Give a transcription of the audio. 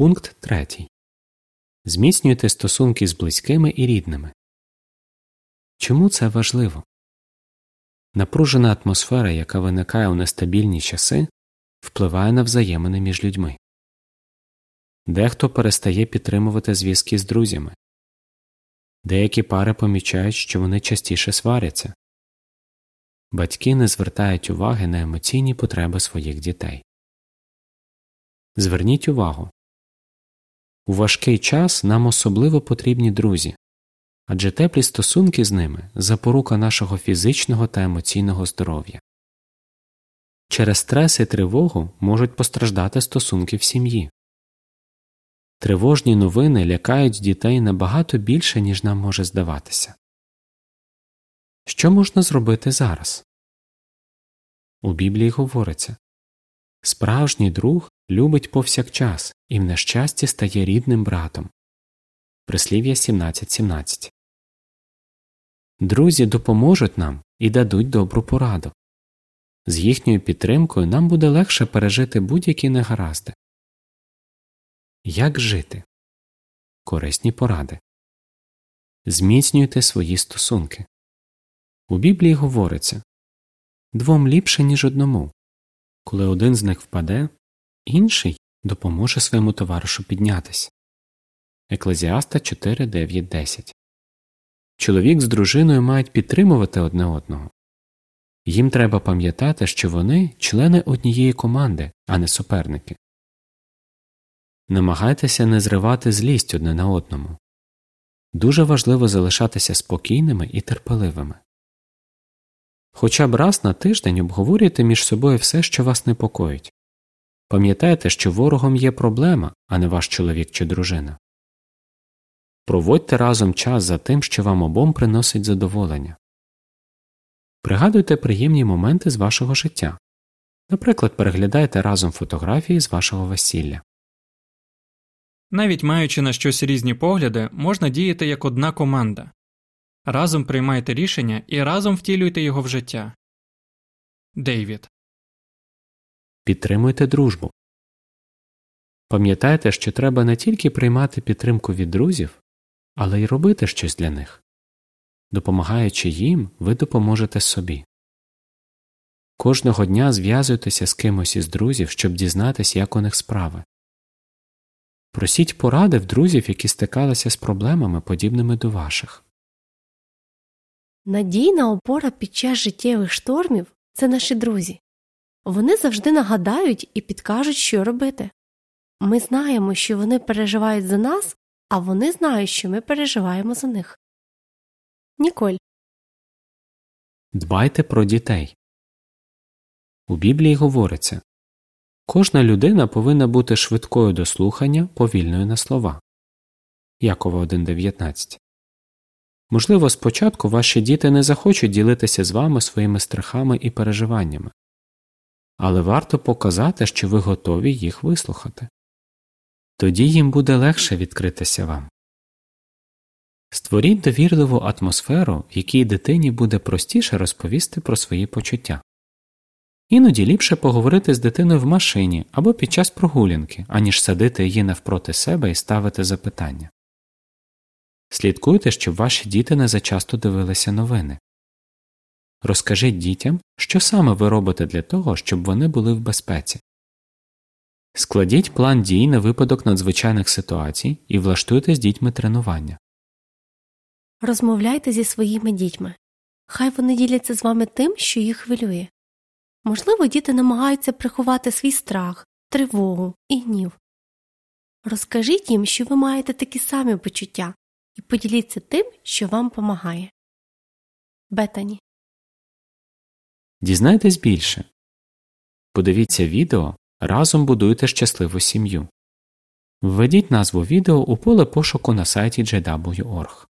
Пункт 3. Зміцнюйте стосунки з близькими і рідними. Чому це важливо? Напружена атмосфера, яка виникає у нестабільні часи, впливає на взаємини між людьми. Дехто перестає підтримувати зв'язки з друзями. Деякі пари помічають, що вони частіше сваряться. Батьки не звертають уваги на емоційні потреби своїх дітей. Зверніть увагу у важкий час нам особливо потрібні друзі, адже теплі стосунки з ними запорука нашого фізичного та емоційного здоров'я. Через стрес і тривогу можуть постраждати стосунки в сім'ї. Тривожні новини лякають дітей набагато більше, ніж нам може здаватися. Що можна зробити зараз? У Біблії говориться Справжній друг любить повсякчас і в нещасті стає рідним братом. Прислів'я 17.17 Друзі допоможуть нам і дадуть добру пораду. З їхньою підтримкою нам буде легше пережити будь-які негаразди. Як жити? Корисні поради. Зміцнюйте свої стосунки. У Біблії говориться двом ліпше, ніж одному. Коли один з них впаде, інший допоможе своєму товаришу піднятись. Еклезіаста 4, 9, 10 Чоловік з дружиною мають підтримувати одне одного. Їм треба пам'ятати, що вони члени однієї команди, а не суперники. Намагайтеся не зривати злість одне на одному. Дуже важливо залишатися спокійними і терпеливими. Хоча б раз на тиждень обговорюйте між собою все, що вас непокоїть. Пам'ятайте, що ворогом є проблема, а не ваш чоловік чи дружина. Проводьте разом час за тим, що вам обом приносить задоволення. Пригадуйте приємні моменти з вашого життя. Наприклад, переглядайте разом фотографії з вашого весілля. Навіть маючи на щось різні погляди, можна діяти як одна команда. Разом приймайте рішення і разом втілюйте його в життя. Дейвід. Підтримуйте дружбу. Пам'ятайте, що треба не тільки приймати підтримку від друзів, але й робити щось для них. Допомагаючи їм, ви допоможете собі. Кожного дня зв'язуйтеся з кимось із друзів, щоб дізнатися, як у них справи. Просіть поради в друзів, які стикалися з проблемами, подібними до ваших. Надійна опора під час життєвих штормів це наші друзі. Вони завжди нагадають і підкажуть, що робити. Ми знаємо, що вони переживають за нас, а вони знають, що ми переживаємо за них. Ніколь. Дбайте про дітей. У Біблії говориться кожна людина повинна бути швидкою до слухання, повільною на слова. Якова 1.19 Можливо, спочатку ваші діти не захочуть ділитися з вами своїми страхами і переживаннями, але варто показати, що ви готові їх вислухати. Тоді їм буде легше відкритися вам. Створіть довірливу атмосферу, в якій дитині буде простіше розповісти про свої почуття. Іноді ліпше поговорити з дитиною в машині або під час прогулянки, аніж садити її навпроти себе і ставити запитання. Слідкуйте, щоб ваші діти не зачасто дивилися новини. Розкажіть дітям, що саме ви робите для того, щоб вони були в безпеці. Складіть план дій на випадок надзвичайних ситуацій і влаштуйте з дітьми тренування. Розмовляйте зі своїми дітьми. Хай вони діляться з вами тим, що їх хвилює. Можливо, діти намагаються приховати свій страх, тривогу і гнів. Розкажіть їм, що ви маєте такі самі почуття, і поділіться тим, що вам помагає. Бетані. Дізнайтесь більше. Подивіться відео Разом будуйте щасливу сім'ю. Введіть назву відео у поле пошуку на сайті JW.org.